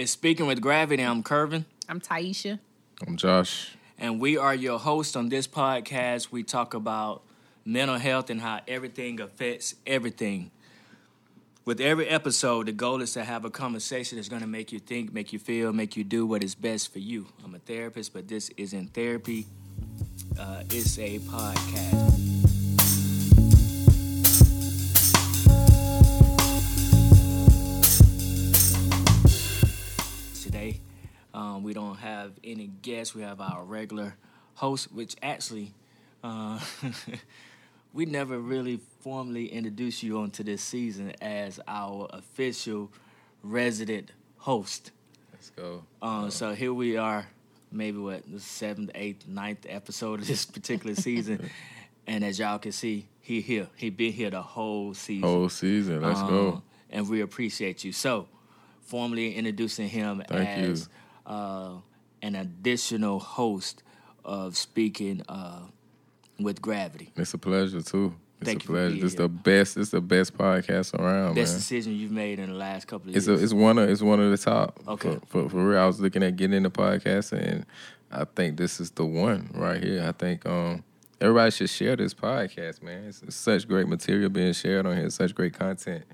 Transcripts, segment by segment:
It's Speaking with Gravity. I'm Kervin. I'm Taisha. I'm Josh. And we are your hosts on this podcast. We talk about mental health and how everything affects everything. With every episode, the goal is to have a conversation that's going to make you think, make you feel, make you do what is best for you. I'm a therapist, but this isn't therapy, uh, it's a podcast. Um, we don't have any guests. We have our regular host, which actually, uh, we never really formally introduced you onto this season as our official resident host. Let's go. Um, so here we are, maybe what the seventh, eighth, ninth episode of this particular season, and as y'all can see, he here. He been here the whole season. Whole season. Let's Um, go. And we appreciate you. So, formally introducing him Thank you. Uh, an additional host of speaking uh, with gravity. It's a pleasure too. It's Thank a you pleasure. It's here. the best. It's the best podcast around, Best man. decision you've made in the last couple of It's years. a, it's one of it's one of the top. Okay. For, for, for real, I was looking at getting into podcast, and I think this is the one right here. I think um everybody should share this podcast, man. It's, it's such great material being shared on here. Such great content,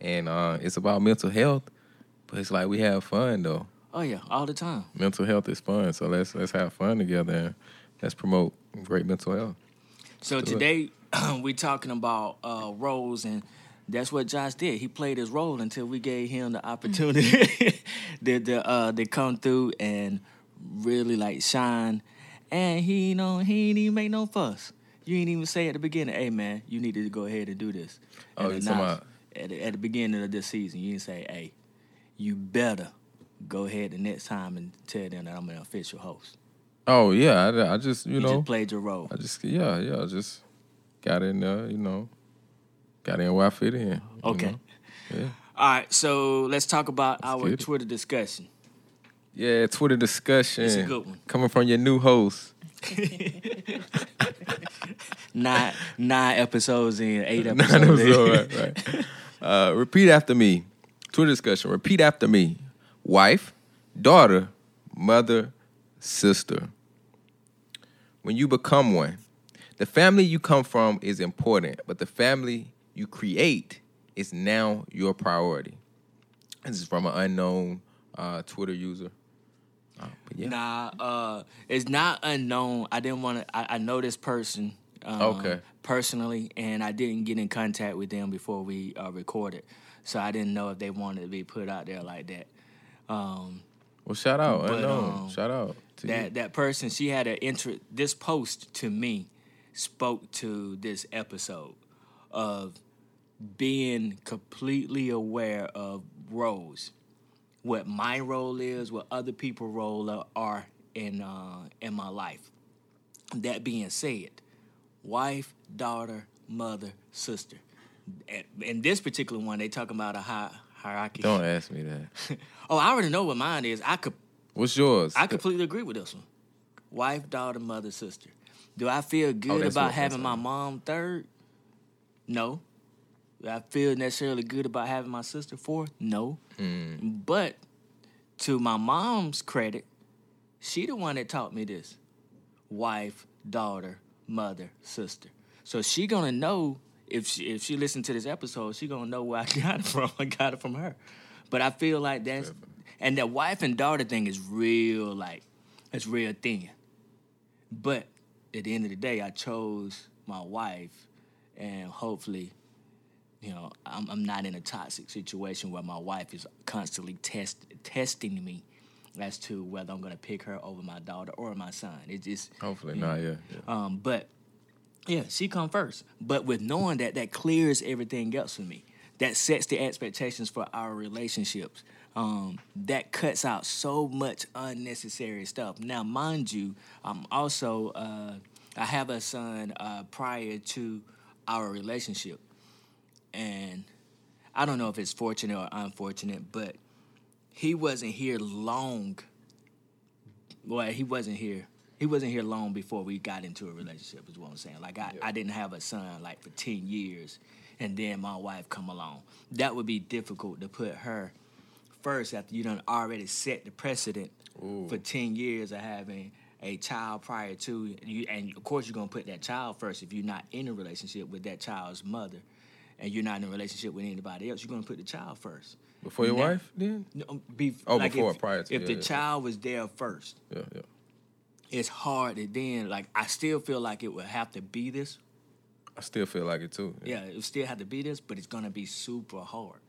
and uh, it's about mental health. But it's like we have fun though. Oh yeah, all the time. Mental health is fun, so let's let's have fun together and let's promote great mental health. So today we're talking about uh, roles, and that's what Josh did. He played his role until we gave him the opportunity to, to, uh, to come through and really like shine. And he, you know, he ain't even make no fuss. You ain't even say at the beginning, "Hey man, you need to go ahead and do this." Oh, And you talking about- at the, at the beginning of this season? You didn't say, "Hey, you better go ahead the next time and tell them that I'm an official host." Oh yeah, I, I just you You, know just played your role. I just yeah yeah I just got in there you know got in where I fit in. Okay. know? Yeah. All right, so let's talk about Let's our. Twitter discussion. Yeah, Twitter discussion. It's a good one. Coming from your new host. Nine nine episodes in, eight episodes. Nine episodes, right, right. Uh, repeat after me. Twitter discussion. Repeat after me. Wife, daughter, mother, sister. When you become one, the family you come from is important, but the family you create is now your priority. This is from an unknown uh, Twitter user. Uh, but yeah. Nah, uh, it's not unknown. I didn't want to. I, I know this person. Um, Okay. Personally, and I didn't get in contact with them before we uh, recorded, so I didn't know if they wanted to be put out there like that. Um, Well, shout out. But, um, shout out. To you. that that person she had an interest this post to me spoke to this episode of being completely aware of roles what my role is what other people's role are- in uh, in my life that being said wife daughter mother sister And- in this particular one they talking about a hi- hierarchy Don't ask me that. oh i already know what mine is i could What's yours? I completely agree with this one. Wife, daughter, mother, sister. Do I feel good that's about what- having my mom third? No. Do I feel necessarily good about having my sister fourth? No. Mm. But to my mom's credit, she the one that taught me this. Wife, daughter, mother, sister. So she gonna know if she if she listened to this episode, she gonna know where I got it from. I got it from her. But I feel like that's and that wife and daughter thing is real like it's real thin. But at the end of the day, I chose my wife, and hopefully, you know, I'm, I'm not in a toxic situation where my wife is constantly test testing me as to whether I'm gonna pick her over my daughter or my son. It just Hopefully not. Yeah. yeah. um, but yeah, she come first. But with knowing that, that clears everything else for me. That sets the expectations for our relationships. Um, that cuts out so much unnecessary stuff. Now, mind you, I'm also uh, I have a son uh, prior to our relationship, and I don't know if it's fortunate or unfortunate, but he wasn't here long. Well, he wasn't here. He wasn't here long before we got into a relationship. Is what I'm saying. Like I, I didn't have a son like for ten years, and then my wife come along. That would be difficult to put her first after you done already set the precedent Ooh. for ten years of having a child prior to you, and of course you're gonna put that child first if you're not in a relationship with that child's mother, and you're not in a relationship with anybody else. You're gonna put the child first. Before your Now- wife, then? No, um, be, Oh, like before, if, prior to, If yeah, the yeah. child was there first, Yeah, yeah. it's hard to then like. I still feel like it would have to be this. I still feel like it too. Yeah, it would still have to be this, but it's gonna be super hard.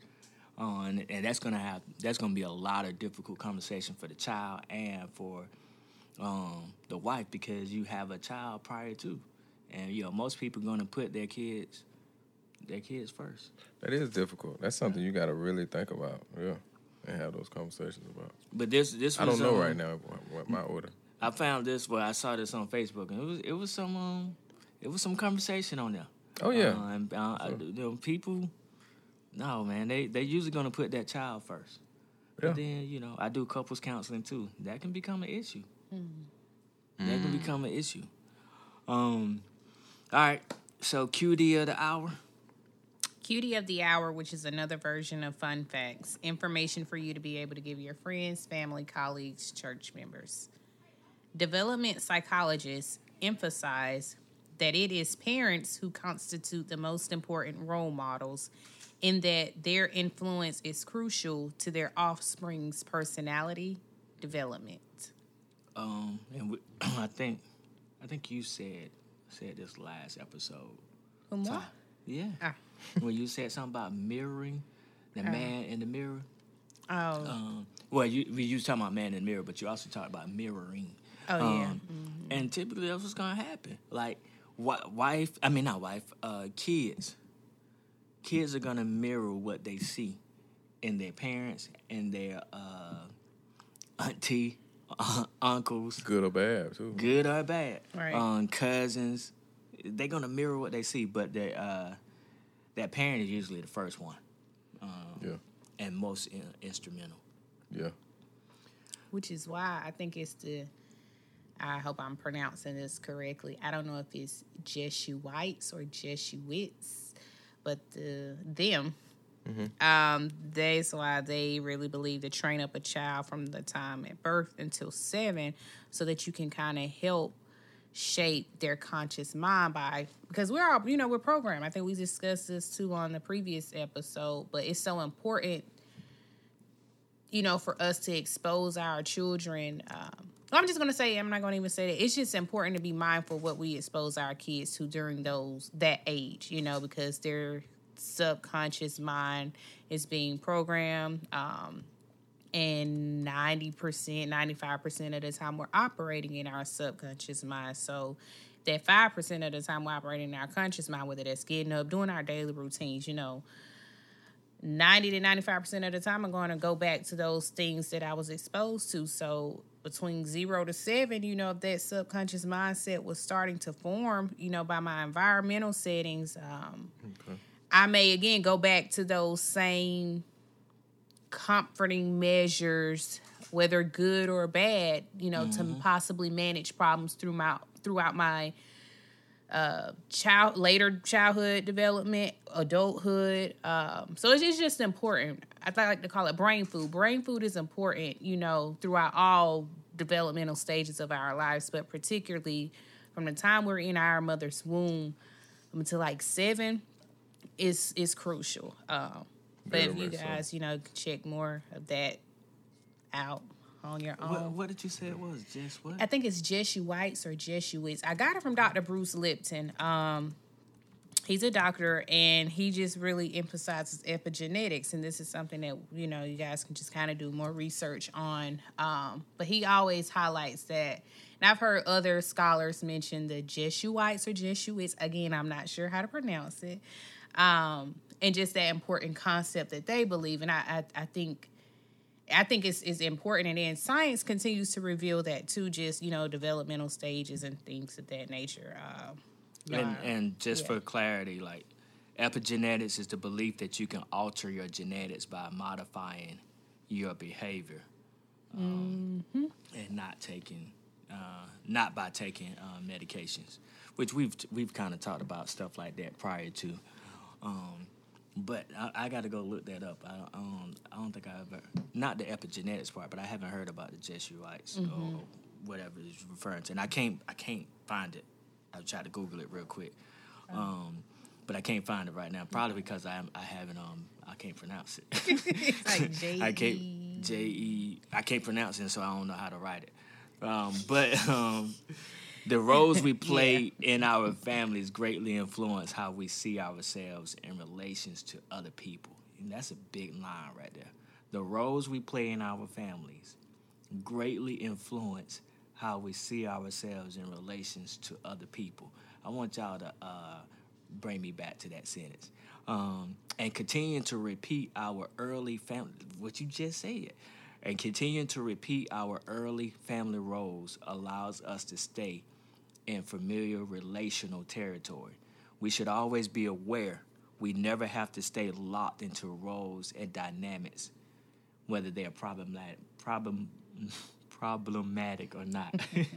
Uh, and, and that's gonna have that's gonna be a lot of difficult conversation for the child and for um, the wife because you have a child prior to, and you know most people gonna put their kids their kids first. That is difficult. That's something you got to really think about. Yeah, and have those conversations about. But this this I don't know um, right now what, what my order. I found this where I saw this on Facebook and it was it was some um, it was some conversation on there. Oh yeah, Uh, and, uh, I- you know, people, no man, they they usually gonna put that child first. Yeah. But then you know, I do couples counseling too. That can become an issue. That can become an issue. Um, all right. So QD of the hour. Cutie of the hour, which is another version of fun facts, information for you to be able to give your friends, family, colleagues, church members. Development psychologists emphasize that it is parents who constitute the most important role models in that their influence is crucial to their offspring's personality development. Um, and we, I think, I think you said said this last episode. Who more? Yeah. Ah. when you said something about mirroring the man in the mirror. Oh, Um, well, you you talking about man in the mirror, but you also talked about mirroring. oh yeah. Um, And typically that's what's gonna happen. Like wife, I mean not wife, uh, kids. Kids are gonna mirror what they see in their parents and their uh, auntie, uncles, good or bad too. good or bad, Right. um, cousins. They're gonna mirror what they see, but they, uh, that parent is usually the first one um, Yeah, and most in- instrumental. yeah. which is why I think it's the. I hope I'm pronouncing this correctly. I don't know if it's Jesuites or Jesuits, but the them. Um, that's why they really believe to train up a child from the time at birth until seven, so that you can kind of help shape their conscious mind by because we're all you know we're programmed. I think we discussed this too on the previous episode, but it's so important you know, for us to expose our children. Um, I'm just gonna say, I'm not gonna even say that. It's just important to be mindful what we expose our kids to during those that age, you know, because their subconscious mind is being programmed. Um, and 90%, 95% of the time we're operating in our subconscious mind. So that 5% of the time we're operating in our conscious mind, whether that's getting up, doing our daily routines, you know, 90 to 95% of the time, I'm going to go back to those things that I was exposed to. So between zero to seven, you know, if that subconscious mindset was starting to form, you know, by my environmental settings, um, I may again go back to those same comforting measures, whether good or bad, you know, to possibly manage problems through my throughout my uh child later childhood development adulthood um so it's, it's just important i like to call it brain food brain food is important you know throughout all developmental stages of our lives but particularly from the time we're in our mother's womb until like seven is is crucial um but if you much so. guys you know check more of that out on your own What, what did you say it was? Just what? I think it's Jesuites or Jesuits. I got it from Dr. Bruce Lipton. Um, he's a doctor and he just really emphasizes epigenetics. And this is something that, you know, you guys can just kind of do more research on. Um, but he always highlights that. And I've heard other scholars mention the Jesuites or Jesuits. Again, I'm not sure how to pronounce it. Um, and just that important concept that they believe. And I, I, I think I think it's, it's important. And then science continues to reveal that too, just, you know, developmental stages and things of that nature. Um, And, and just yeah. for clarity, like epigenetics is the belief that you can alter your genetics by modifying your behavior, um, Mm-hmm. and not taking, uh, not by taking uh, medications, which we've we've kind of talked about stuff like that prior to. Um, but I, I got to go look that up. I don't, I don't, think I ever, not the epigenetics part, but I haven't heard about the Jesuites or whatever it's referring to, and I can't, I can't find it. I tried to Google it real quick, um, but I can't find it right now. Probably because I, I haven't, um, I can't pronounce it. It's like J I can't. J E. I can't pronounce it, so I don't know how to write it. Um, but um, the roles we play in our families greatly influence how we see ourselves in relations to other people. And that's a big line right there. The roles we play in our families greatly influence how we see ourselves in relations to other people. I want y'all to uh, bring me back to that sentence. Um, and continue to repeat our early family, what you just said, and continuing to repeat our early family roles allows us to stay in familiar relational territory. We should always be aware we never have to stay locked into roles and dynamics, whether they are problematic, problem, problematic or not.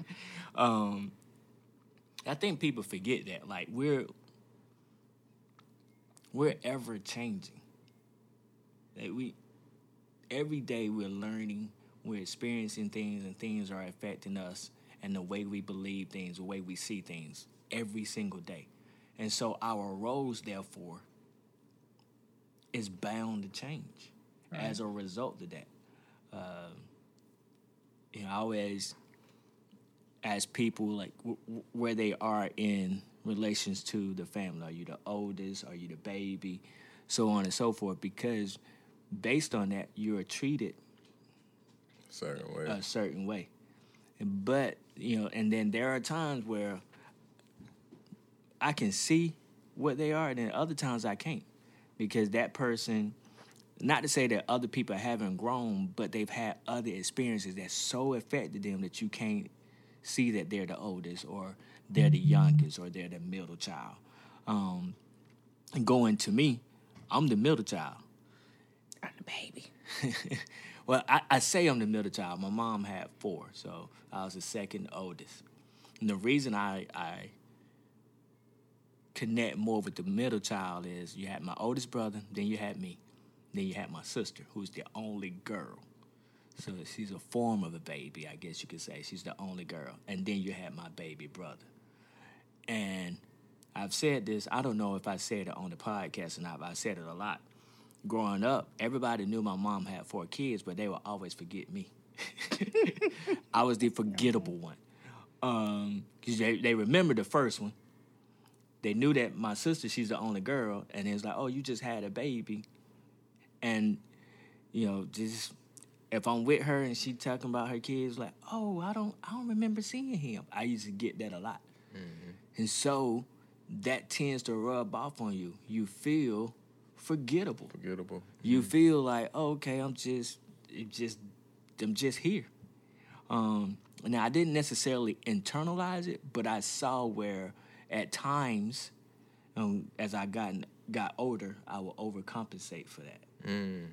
um, I think people forget that. Like we're we're ever changing. Like we every day we're learning, we're experiencing things, and things are affecting us and the way we believe things, the way we see things every single day. And so our roles, therefore, is bound to change as a result of that. Um, you know, I always ask people like w- w- where they are in relations to the family. Are you the oldest? Are you the baby? So on and so forth. Because based on that, you are treated Certain way. a certain way. But, you know, and then there are times where I can see what they are, and then other times I can't. Because that person, not to say that other people haven't grown, but they've had other experiences that so affected them that you can't see that they're the oldest or they're the youngest or they're the middle child. Um, and going to me, I'm the middle child. I'm the baby. well, I, I say I'm the middle child. My mom had four, so I was the second oldest. And the reason I, I connect more with the middle child is you had my oldest brother, then you had me, then you had my sister, who's the only girl. So she's a form of a baby, I guess you could say. She's the only girl. And then you had my baby brother. And I've said this, I don't know if I said it on the podcast or not, but I said it a lot. Growing up, everybody knew my mom had four kids, but they would always forget me. I was the forgettable one. Um, cause they, they remember the first one. They knew that my sister, she's the only girl, and it's like, oh, you just had a baby. And, you know, just if I'm with her and she talking about her kids, like, oh, I don't, I don't remember seeing him. I used to get that a lot, and so that tends to rub off on you. You feel forgettable. Forgettable. You feel like, oh, okay, I'm just, just, I'm just here. Um, now I didn't necessarily internalize it, but I saw where at times, um, as I got got older, I would overcompensate for that, Mm.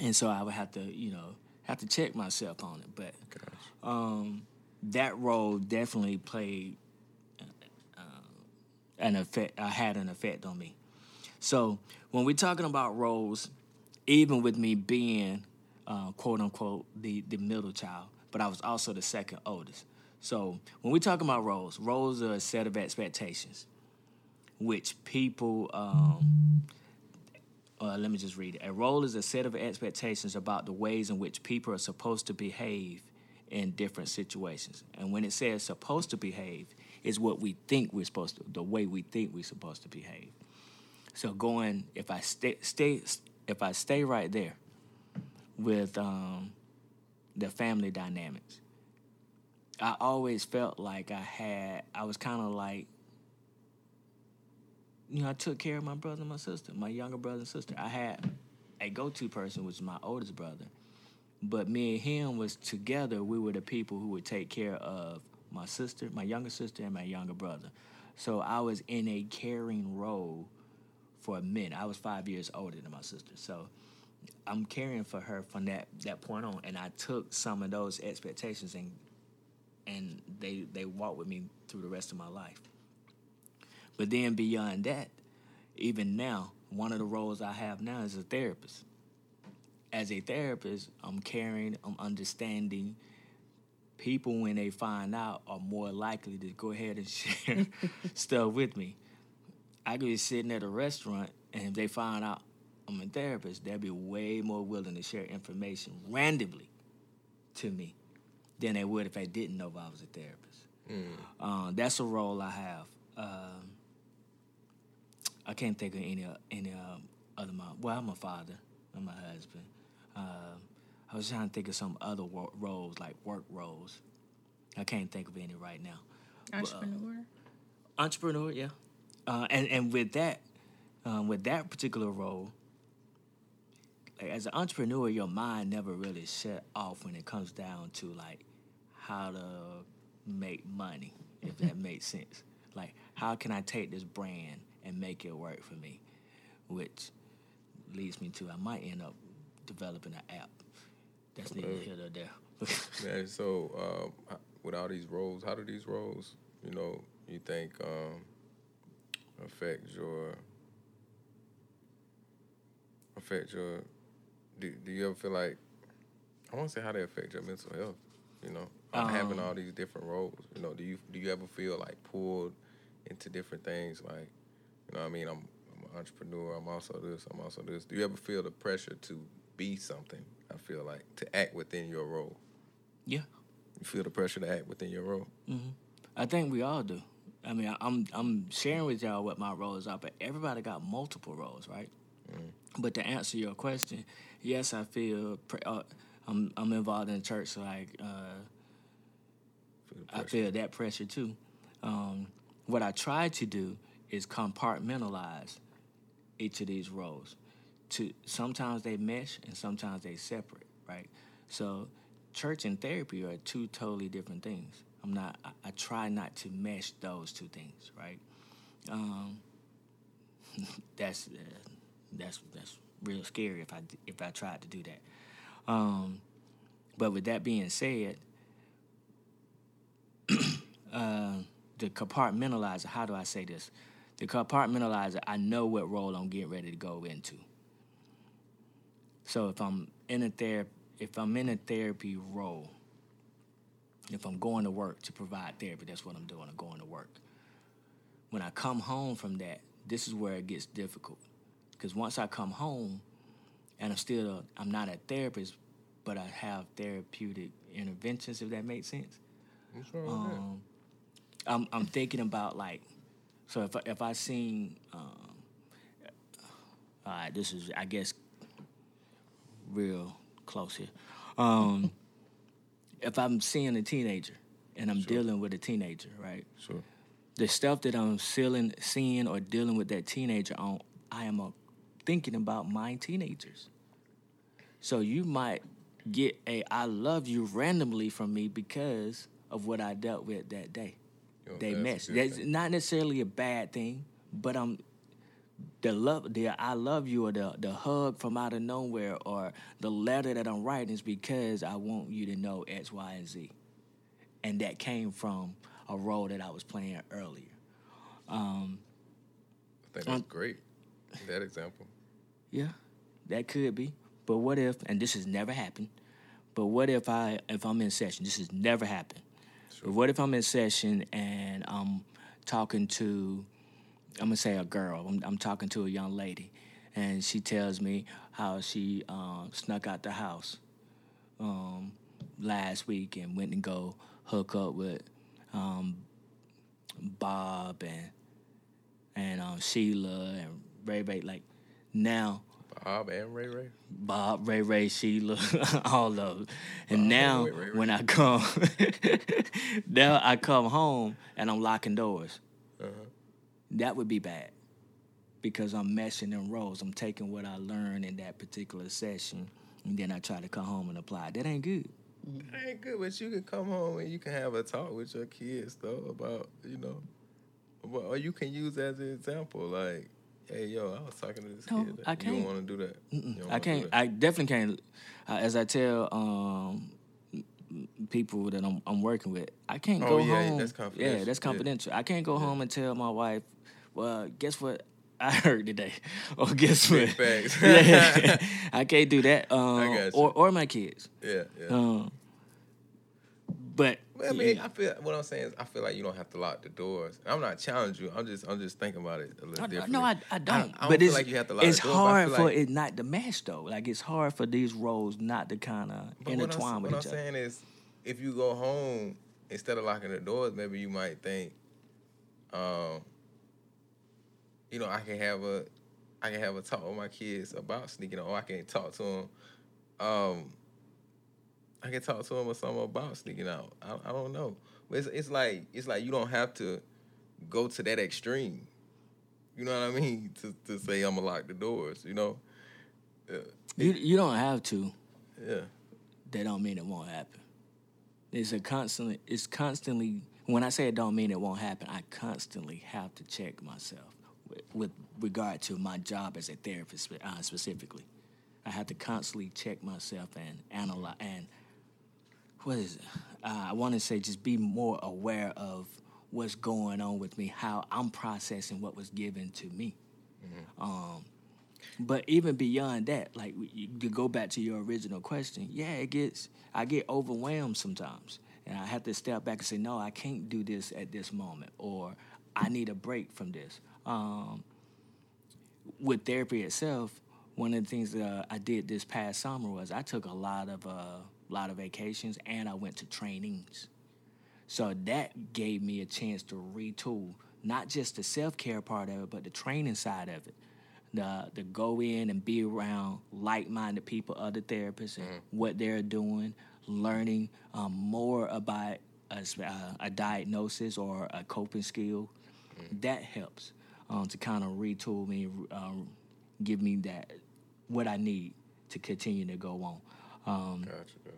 and so I would have to, you know, have to check myself on it. But um, that role definitely played uh, an effect. Uh, had an effect on me. So when we're talking about roles, even with me being uh, quote unquote the the middle child, but I was also the second oldest. So when we're talking about roles, roles are a set of expectations, which people. Um, uh, let me just read it. A role is a set of expectations about the ways in which people are supposed to behave in different situations. And when it says supposed to behave, is what we think we're supposed to, the way we think we're supposed to behave. So going, if I stay, stay if I stay right there with um, the family dynamics, I always felt like I had, I was kind of like, you know, I took care of my brother and my sister, my younger brother and sister. I had a go-to person, which is my oldest brother, but me and him was together. We were the people who would take care of my sister, my younger sister, and my younger brother. So I was in a caring role for a minute. I was five years older than my sister, so I'm caring for her from that that point on. And I took some of those expectations and and they they walked with me through the rest of my life. But then beyond that, even now, one of the roles I have now is a therapist. As a therapist, I'm caring, I'm understanding. People, when they find out, are more likely to go ahead and share stuff with me. I could be sitting at a restaurant, and if they find out I'm a therapist, they'll be way more willing to share information randomly to me than they would if I didn't know if I was a therapist. Uh, that's a role I have. Um, I can't think of any any um, other mom. Well, I'm a father. I'm a husband. Um, I was trying to think of some other wo- roles, like work roles. I can't think of any right now. Entrepreneur. Entrepreneur, yeah. Uh, and and with that, um, with that particular role, like as an entrepreneur, your mind never really shut off when it comes down to like how to make money, if that makes sense. Like how can I take this brand and make it work for me, which leads me to I might end up developing an app. That's neither here nor there. Man, so um, with all these roles, how do these roles, you know, you think um, affect your affect your? Do, do you ever feel like I want to say how they affect your mental health? You know, um, having all these different roles. You know, do you do you ever feel like pulled into different things? Like, you know, what I mean, I'm, I'm an entrepreneur. I'm also this. I'm also this. Do you ever feel the pressure to be something? I feel like to act within your role. yeah. You feel the pressure to act within your role. I think we all do. I mean, I'm I'm sharing with y'all what my roles are, but everybody got multiple roles, right? But to answer your question, yes, I feel pre- uh, I'm I'm involved in church, so like uh, Feel I feel that pressure too. Um, what I try to do is compartmentalize each of these roles. To sometimes they mesh and sometimes they separate, right? So church and therapy are two totally different things. I'm not. I, I try not to mesh those two things, right? Um, that's uh, that's that's real scary if I if I tried to do that. Um, but with that being said, uh, the compartmentalizer. How do I say this? The compartmentalizer. I know what role I'm getting ready to go into. So if I'm in a ther- if I'm in a therapy role, if I'm going to work to provide therapy, that's what I'm doing. I'm going to work. When I come home from that, this is where it gets difficult. Because once I come home, and I'm still a, I'm not a therapist, but I have therapeutic interventions. If that makes sense. What's wrong with that? Um, I'm I'm thinking about like, so if I, if I seen, um, all right, this is I guess real close here. Um, if I'm seeing a teenager and I'm dealing with a teenager, right? Sure. The stuff that I'm seeing, seeing or dealing with that teenager on, I am uh, thinking about my teenagers. So you might get a "I love you" randomly from me because of what I dealt with that day. You know, They that's a mesh. good That's thing. not necessarily a bad thing, but I'm the love, the I love you, or the the hug from out of nowhere, or the letter that I'm writing is because I want you to know X, Y, and Z, and that came from a role that I was playing earlier. Um, I think that's great. That example. Yeah, that could be. But what if? And this has never happened. But what if I, if I'm in session? This has never happened. But what if I'm in session and I'm talking to, I'm gonna say a girl. I'm, I'm talking to a young lady, and she tells me how she um, snuck out the house um, last week and went and go hook up with um, Bob and and um, Sheila and Ray Ray. Like now, Bob and Ray Ray. Bob, Ray Ray, Sheila, all of them. And now Ray, Ray, Ray. when I come, now I come home and I'm locking doors. Uh-huh. That would be bad because I'm meshing in roles. I'm taking what I learned in that particular session and then I try to come home and apply. That ain't good. That ain't good, but you can come home and you can have a talk with your kids though about you know, or you can use as an example like, hey yo, I was talking to this No, kid. I You can't. don't want to do that. I can't. I definitely can't. Uh, as I tell um, people that I'm, I'm working with, I can't Oh, go yeah, home. that's confidential. Yeah, that's Yeah. confidential. I can't go home and tell my wife, "Well, guess what? I heard today. Oh, guess what? Facts. yeah, I can't do that. Um, you. or or my kids. Yeah, yeah. Um, but I mean, I feel what I'm saying is I feel like you don't have to lock the doors. I'm not challenging you. I'm just I'm just thinking about it a little differently. no, I, I don't. I don't but feel it's like you have to lock it's the door, but hard for like- it not to match though. Like it's hard for these roles not to kind of But what intertwine I'm, with what I'm saying is, if you go home instead of locking the doors, maybe you might think, um, you know, I can have a, I can have a talk with my kids about sneaking, or I can talk to them. Um, I can talk to him or something about sneaking out. I, I don't know. But it's, it's like it's like you don't have to go to that extreme. You know what I mean? To to say I'm gonna lock the doors. You know? Yeah. You you don't have to. Yeah. That don't mean it won't happen. It's a constantly. It's constantly. When I say it don't mean it won't happen, I constantly have to check myself with, with regard to my job as a therapist uh, specifically. I have to constantly check myself and analyze and what is it? Uh, I want to say just be more aware of what's going on with me, how I'm processing what was given to me. Um, but even beyond that, like you, to go back to your original question, yeah, it gets I get overwhelmed sometimes, and I have to step back and say, no, I can't do this at this moment, or I need a break from this. Um, with therapy itself, one of the things that uh, I did this past summer was I took a lot of uh, lot of vacations and I went to trainings. So that gave me a chance to retool not just the self care part of it, but the training side of it. The to go in and be around like minded people, other therapists, and what they're doing, learning um, more about a, uh, a diagnosis or a coping skill. That helps um, to kind of retool me, um, give me that what I need to continue to go on. Um, Gotcha. Gotcha.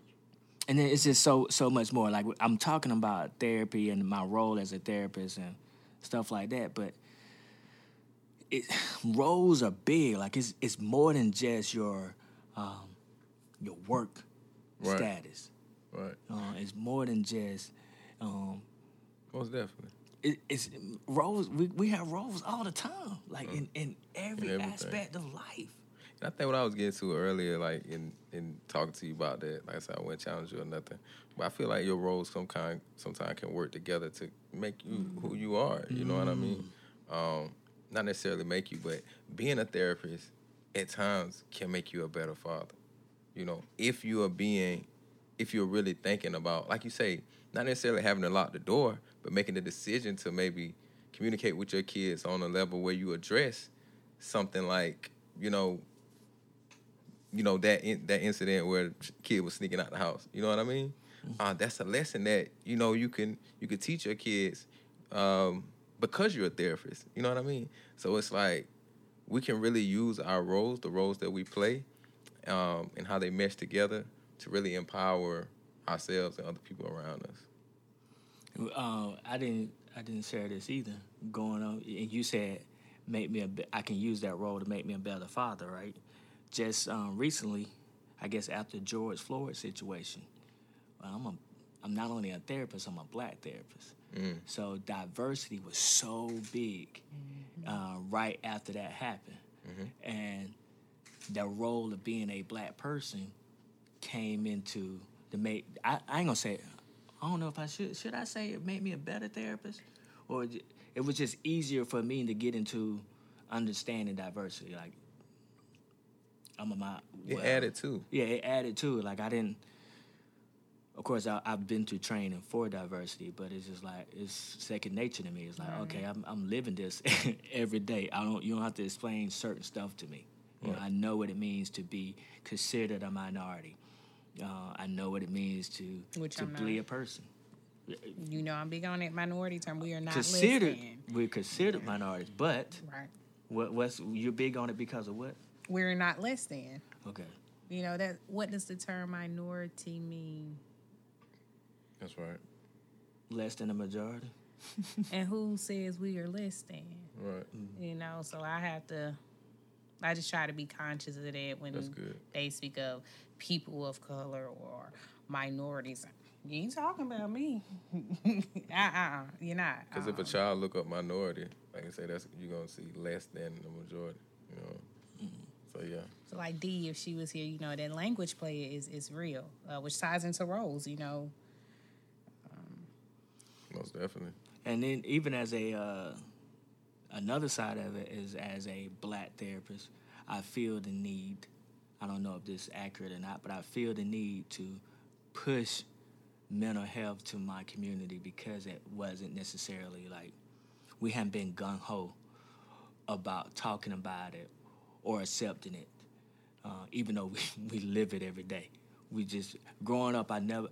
and then it's just so so much more. Like I'm talking about therapy and my role as a therapist and stuff like that, but it roles are big. Like it's it's more than just your um, your work Right. status. Right. Uh, it's more than just um, Most definitely. it, it's roles. We, we have roles all the time, like in, in every everything. aspect of life. I think what I was getting to earlier, like in in talking to you about that, like I said, I wouldn't challenge you or nothing. But I feel like your roles some kind sometimes can work together to make you who you are. You know what I mean? Um, not necessarily make you, but being a therapist at times can make you a better father. You know, if you are being, if you're really thinking about, like you say, not necessarily having to lock the door, but making the decision to maybe communicate with your kids on a level where you address something like, you know, you know that in, that incident where kid was sneaking out the house. You know what I mean? Uh, that's a lesson that you know you can you can teach your kids um, because you're a therapist. You know what I mean? So it's like we can really use our roles, the roles that we play, um, and how they mesh together to really empower ourselves and other people around us. Uh, I didn't I didn't share this either. Going on, and you said make me a I can use that role to make me a better father, right? Just um, recently, I guess after George Floyd situation, I'm a I'm not only a therapist, I'm a black therapist. So diversity was so big uh, right after that happened, and the role of being a black person came into the make. I, I ain't gonna say. I don't know if I should. Should I say it made me a better therapist, or it was just easier for me to get into understanding diversity. Like I'm a my. It added too. Yeah, it added to it. Like I didn't. Of course, I, I've been through training for diversity, but it's just like it's second nature to me. It's like okay, I'm I'm living this every day. I don't. You don't have to explain certain stuff to me. You know, I know what it means to be considered a minority. Uh, I know what it means to Which to I'm be not. a person. You know, I'm big on that minority term. We are not Considered, listening. we're considered minorities, but Right. what, what's you're big on it because of what? We're not less than. Okay, You know that. What does the term minority mean? That's right. less than a majority. and who says we are less than? Right. You know, so I have to. I just try to be conscious of that when they speak of people of color or minorities. You ain't talking about me. uh-uh, you're not. Because if a Um, child look up minority, like I say, that's you're gonna see less than the majority. You know. So yeah. So like D, if she was here, you know, that language play is is real, uh, which ties into roles. You know, Most definitely. And then even as a uh, another side of it is as a black therapist, I feel the need. I don't know if this is accurate or not, but I feel the need to push mental health to my community because it wasn't necessarily like we haven't been gung ho about talking about it or accepting it, uh, even though we, we live it every day. We just growing up. I never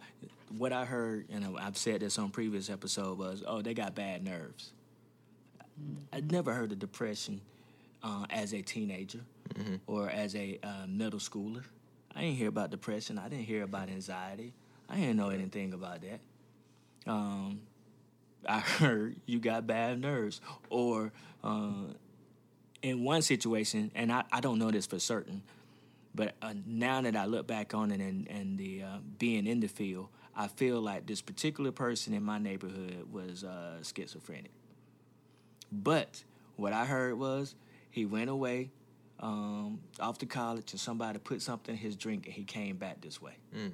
what I heard, and I've said this on previous episode was, oh, they got bad nerves. I never heard of depression uh, as a teenager or as a uh, middle schooler. I didn't hear about depression. I didn't hear about anxiety. I didn't know anything about that. Um, I heard you got bad nerves, or uh, in one situation, and I, I don't know this for certain, but uh, now that I look back on it and, and the uh, being in the field, I feel like this particular person in my neighborhood was uh, schizophrenic. But what I heard was he went away um, off to college and somebody put something in his drink and he came back this way. Mm.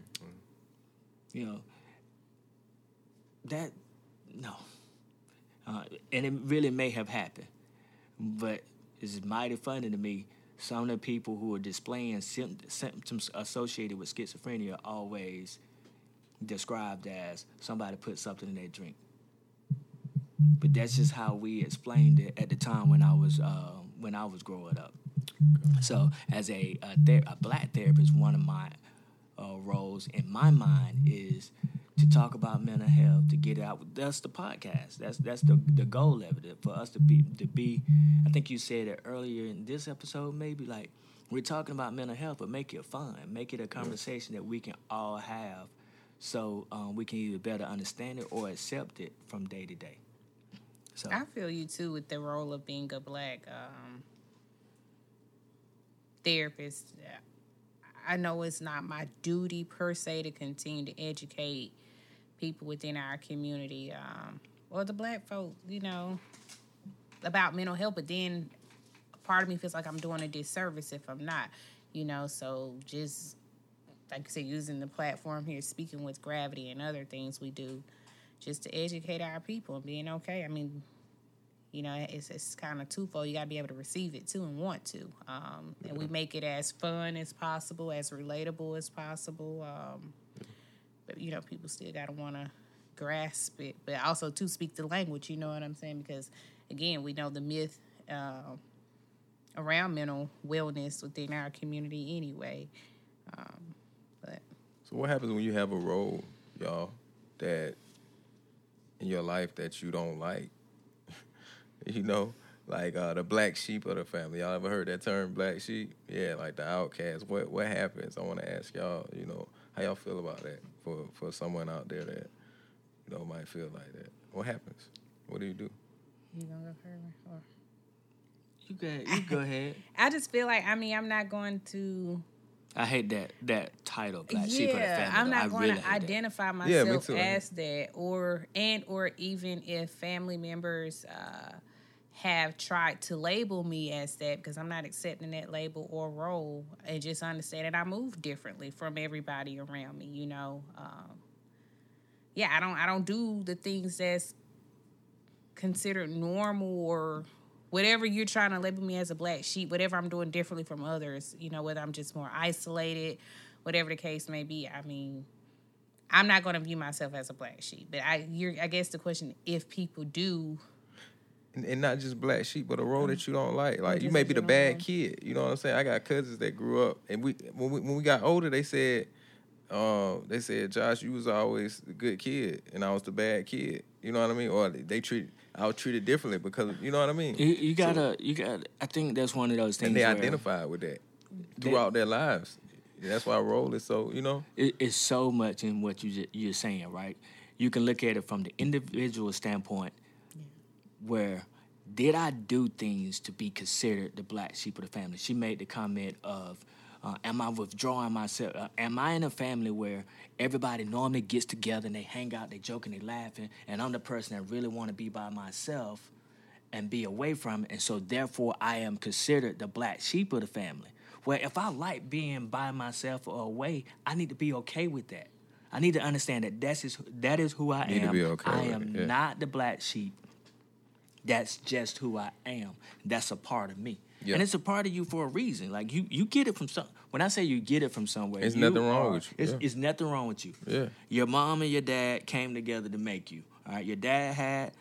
You know, that, no. Uh, and it really may have happened. But it's mighty funny to me. Some of the people who are displaying symptoms associated with schizophrenia are always described as somebody put something in their drink. But that's just how we explained it at the time when I was uh, when I was growing up. So, as a a, ther- a black therapist, one of my uh, roles in my mind is to talk about mental health, to get it out. That's the podcast. That's that's the the goal of it for us to be to be. I think you said it earlier in this episode, maybe like we're talking about mental health, but make it fun, make it a conversation that we can all have, so um, we can either better understand it or accept it from day to day. So I feel you too with the role of being a black um, therapist. I know it's not my duty per se to continue to educate people within our community um, or the black folk, you know, about mental health. But then part of me feels like I'm doing a disservice if I'm not, you know. So just like I said, using the platform here, speaking with gravity and other things we do, just to educate our people and being okay. I mean, you know, it's it's kind of twofold. You got to be able to receive it too and want to, um, and we make it as fun as possible, as relatable as possible. Um, but you know, people still got to want to grasp it, but also to speak the language. You know what I'm saying? Because again, we know the myth uh, around mental wellness within our community anyway. Um, but So what happens when you have a role, y'all, that in your life that you don't like? you know, like uh, the black sheep of the family. Y'all ever heard that term, black sheep? Yeah, like the outcast. What what happens? I want to ask y'all. You know, how y'all feel about that for for someone out there that you know might feel like that. What happens? What do you do? you gonna go further? Or? you go you go ahead. I just feel like I mean I'm not going to. I hate that that title, Black Sheep of the yeah, Family. I'm though. Not going really to hate that. identify Yeah, me myself too. as that, or and or even if family members uh, have tried to label me as that, because I'm not accepting that label or role, and just understand that I move differently from everybody around me. You know, um, yeah, I don't I don't do the things that's considered normal or whatever you're trying to label me as a black sheep, whatever I'm doing differently from others, you know, whether I'm just more isolated, whatever the case may be. I mean, I'm not going to view myself as a black sheep, but I, I guess the question, if people do, and not just black sheep, but a role that you don't like. Like you may be the bad like. kid. You know what I'm saying? I got cousins that grew up, and we when we when we got older, they said, uh, they said, Josh, you was always the good kid, and I was the bad kid. You know what I mean? Or they, they treat I was treated differently because you know what I mean. You, you gotta, you got. I think that's one of those things. and they where identified with that throughout their lives. That's why role is so. You know. It, it's so much in what you ju- you're saying, right? You can look at it from the individual standpoint, where did I do things to be considered the black sheep of the family? She made the comment of Uh, am I withdrawing myself? Uh, am I in a family where everybody normally gets together and they hang out, they joking, they laughing, and I'm the person that really want to be by myself and be away from it, and so therefore I am considered the black sheep of the family. Where if I like being by myself or away, I need to be okay with that. I need to understand that that's is, that is who I Need am. okay I am yeah. not the black sheep. That's just who I am. That's a part of me. Yeah. And it's a part of you for a reason. Like you, you get it from some. When I say you get it from somewhere, It's nothing wrong are- with you, It's, yeah. it's nothing wrong with you. Yeah. Your mom and your dad came together to make you. All right. Your dad had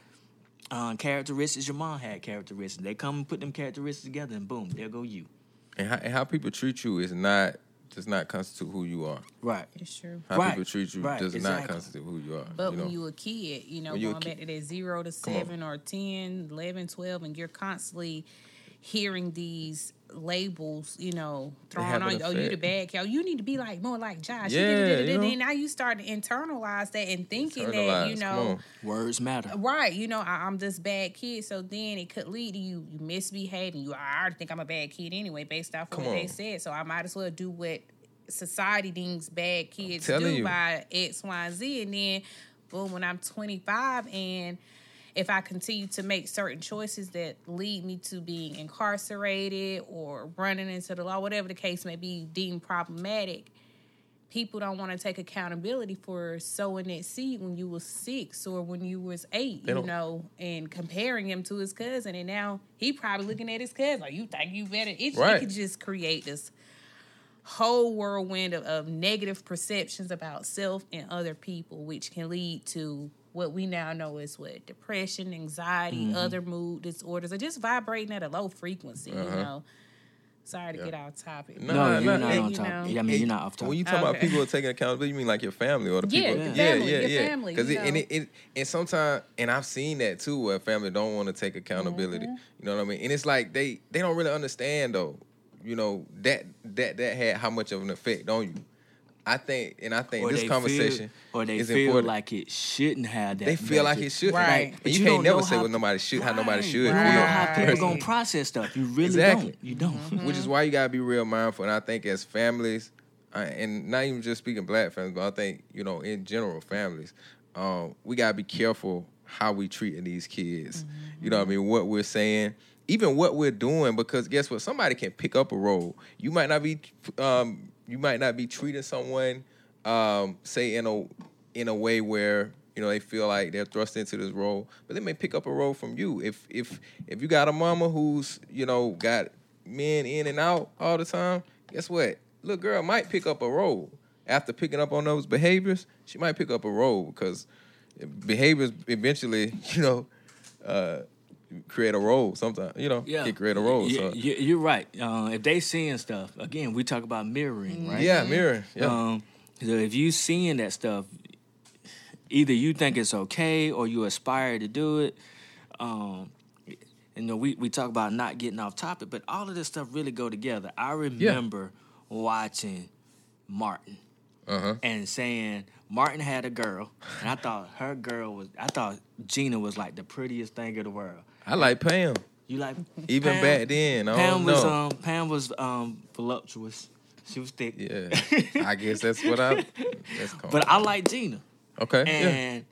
um, characteristics. Your mom had characteristics. They come and put them characteristics together, and boom, there go you. And how, and how people treat you is not does not constitute who you are. Right. It's true. How Right, people treat you right, does exactly. not constitute who you are. But you know? when you a kid, you know, When you a going back to that zero to seven or 10, 11, 12, and you're constantly hearing these labels, you know, thrown on you. Oh, you the effect. bad cow. You need to be like more like Josh. Yeah, you you know. Now you start to internalize that and thinking that, you know. Words matter. Right, you know, I, I'm this bad kid, so then it could lead to you, you misbehaving. You, I already think I'm a bad kid anyway, based off of Come what they said. So I might as well do what society deems bad kids do you. by X, Y, and Z. And then, boom, when I'm 25, and if I continue to make certain choices that lead me to being incarcerated or running into the law, whatever the case may be, deemed problematic, people don't want to take accountability for sowing that seed when you was six or when you was eight, They you don't- know, and comparing him to his cousin. And now he probably looking at his cousin like, you think you better. It, it could just create this whole whirlwind of, of negative perceptions about self and other people, which can lead to what we now know is what depression, anxiety, Mm-hmm. other mood disorders, or just vibrating at a low frequency. You Uh-huh. know. Sorry to get off topic. No, No, no, you're no, not and on you know- Yeah, I mean, you're not off topic. When you talk about Okay. people taking accountability, you mean like your family or the Yeah, people? your yeah, family, yeah, your yeah. family, Because it, and it, it and sometimes and I've seen that too, where family don't want to take accountability. Mm-hmm. You know what I mean? And it's like they they don't really understand though. You know that that that had how much of an effect on you. I think, and I think Or this conversation feel, or they is feel important. like it shouldn't have that. they feel like it should, Right. Like, But you, you can't never say what nobody should, how nobody should. Right. should You don't know how people Right. gonna process stuff. You really Exactly. don't. You don't. which is why you gotta be real mindful. And I think as families, uh, and not even just speaking black families, but I think you know in general families, um, we gotta be careful how we treating these kids. You know what I mean? What we're saying, even what we're doing, because guess what? Somebody can pick up a role. You might not be, um, you might not be treating someone, um, say in a in a way where you know they feel like they're thrust into this role, but they may pick up a role from you. If if if you got a mama who's you know got men in and out all the time, guess what? Little girl might pick up a role after picking up on those behaviors. She might pick up a role because behaviors eventually, you know, uh, create a role. Sometimes, you know, Yeah, create a role. Yeah, so. you- you're right. Uh, if they seeing stuff, again, we talk about mirroring, right? Yeah, mirror. Yeah. Um, so if you seeing that stuff, either you think it's okay or you aspire to do it. Um, you know, we, we talk about not getting off topic, but all of this stuff really go together. I remember watching Martin uh-huh. and saying Martin had a girl, and I thought her girl was. I thought Gina was like the prettiest thing in the world. I like Pam. You like Even Pam? back then, I Pam don't was know. um Pam was um voluptuous. She was thick. Yeah, I guess that's what I. That's called. But I like Gina. okay. yeah. And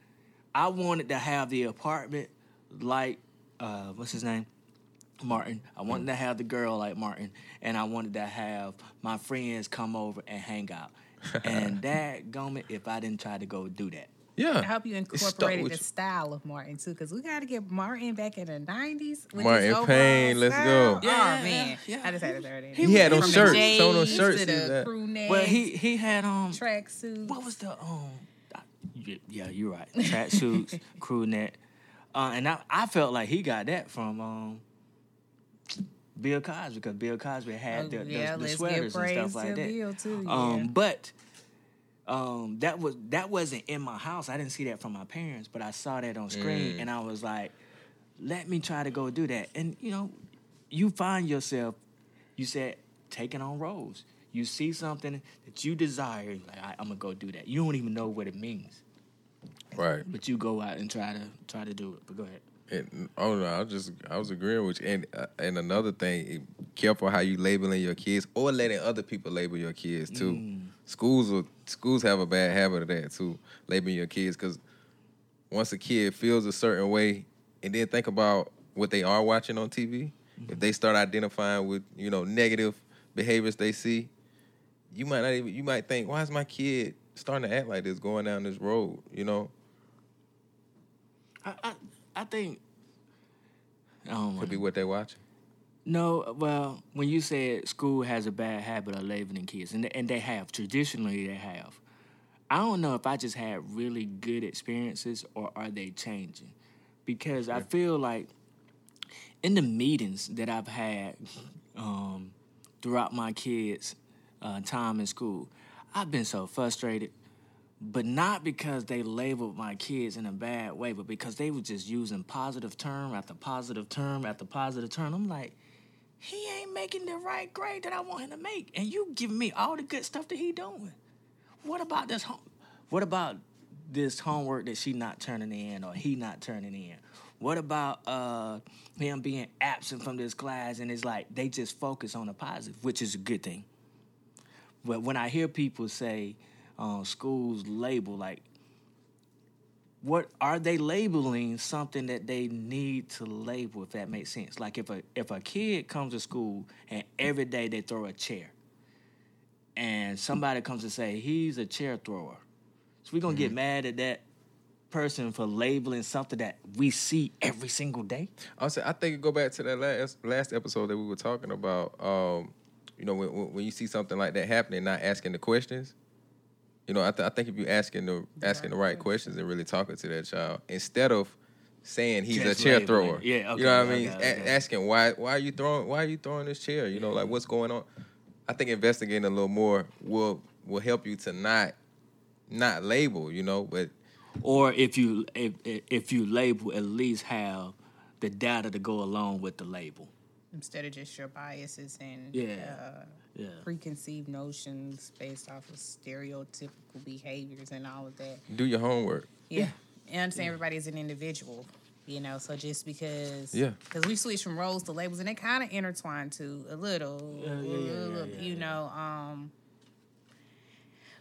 I wanted to have the apartment like uh what's his name? Martin. I wanted to have the girl like Martin. And I wanted to have my friends come over and hang out. And that gummit if I didn't try to go do that. Yeah. I hope you It stuck incorporated the style of Martin too, because we got to get Martin back in the nineties. Martin Payne, let's go. Yeah, oh man, yeah. I just had to throw that. He in. He had them From the shirts. J's Some of those to shirts. he the crew necks, Well he he had um track suits. what was the um yeah, you're right. Tracksuits, crew neck. Uh, and I, I felt like he got that from um Bill Cosby because Bill Cosby had Oh, the, the, yeah, the let's sweaters and stuff like that. Bill too. Um, but um, that was that wasn't in my house. I didn't see that from my parents, but I saw that on screen, Mm. and I was like, "Let me try to go do that." And you know, you find yourself, you said, taking on roles. You see something that you desire, like I, I'm gonna go do that. You don't even know what it means, Right. but you go out and try to try to do it. But go ahead. And, oh no, I was just I was agreeing with you. And uh, and another thing, careful how you labeling your kids or letting other people label your kids too. Mm. Schools will, schools have a bad habit of that too, labeling your kids because once a kid feels a certain way, and then think about what they are watching on TV. If they start identifying with you know negative behaviors they see, you might not even you might think, why is my kid starting to act like this going down this road? You know, I, I, I think. Um, could be what they watching. No, well, when you said school has a bad habit of labeling kids, and they, and they have traditionally they have. I don't know if I just had really good experiences or are they changing, because I feel like in the meetings that I've had um, throughout my kids' uh, time in school, I've been so frustrated. But not because they labeled my kids in a bad way, but because they were just using positive term after positive term after positive term. I'm like, he ain't making the right grade that I want him to make, and you giving me all the good stuff that he doing. What about this home? What about this homework that she not turning in or he not turning in? What about uh, him being absent from this class? And it's like they just focus on the positive, which is a good thing. But when I hear people say uh, schools label like what are they labeling something that they need to label if that makes sense like if a if a kid comes to school and every day they throw a chair and somebody comes to say he's a chair thrower so we're gonna get mad at that person for labeling something that we see every single day I say I think it go back to that last last episode that we were talking about. Um, you know, when when you see something like that happening, not asking the questions. You know, I, th- I think if you asking the asking the right questions and really talking to that child instead of saying he's Just a chair labeling. thrower. Yeah, You know what I okay, mean? A- okay. asking why why are you throwing why are you throwing this chair? You know, like mm-hmm. what's going on? I think investigating a little more will will help you to not not label. You know, but or if you if if you label at least have the data to go along with the label Instead of just your biases and Yeah. uh, yeah preconceived notions based off of stereotypical behaviors and all of that. do your homework. Yeah. And understand everybody is an individual, you know, so just because Yeah. because we switch from roles to labels and they kind of intertwine too a little, Yeah, yeah, yeah, yeah, little, yeah, you know. Um,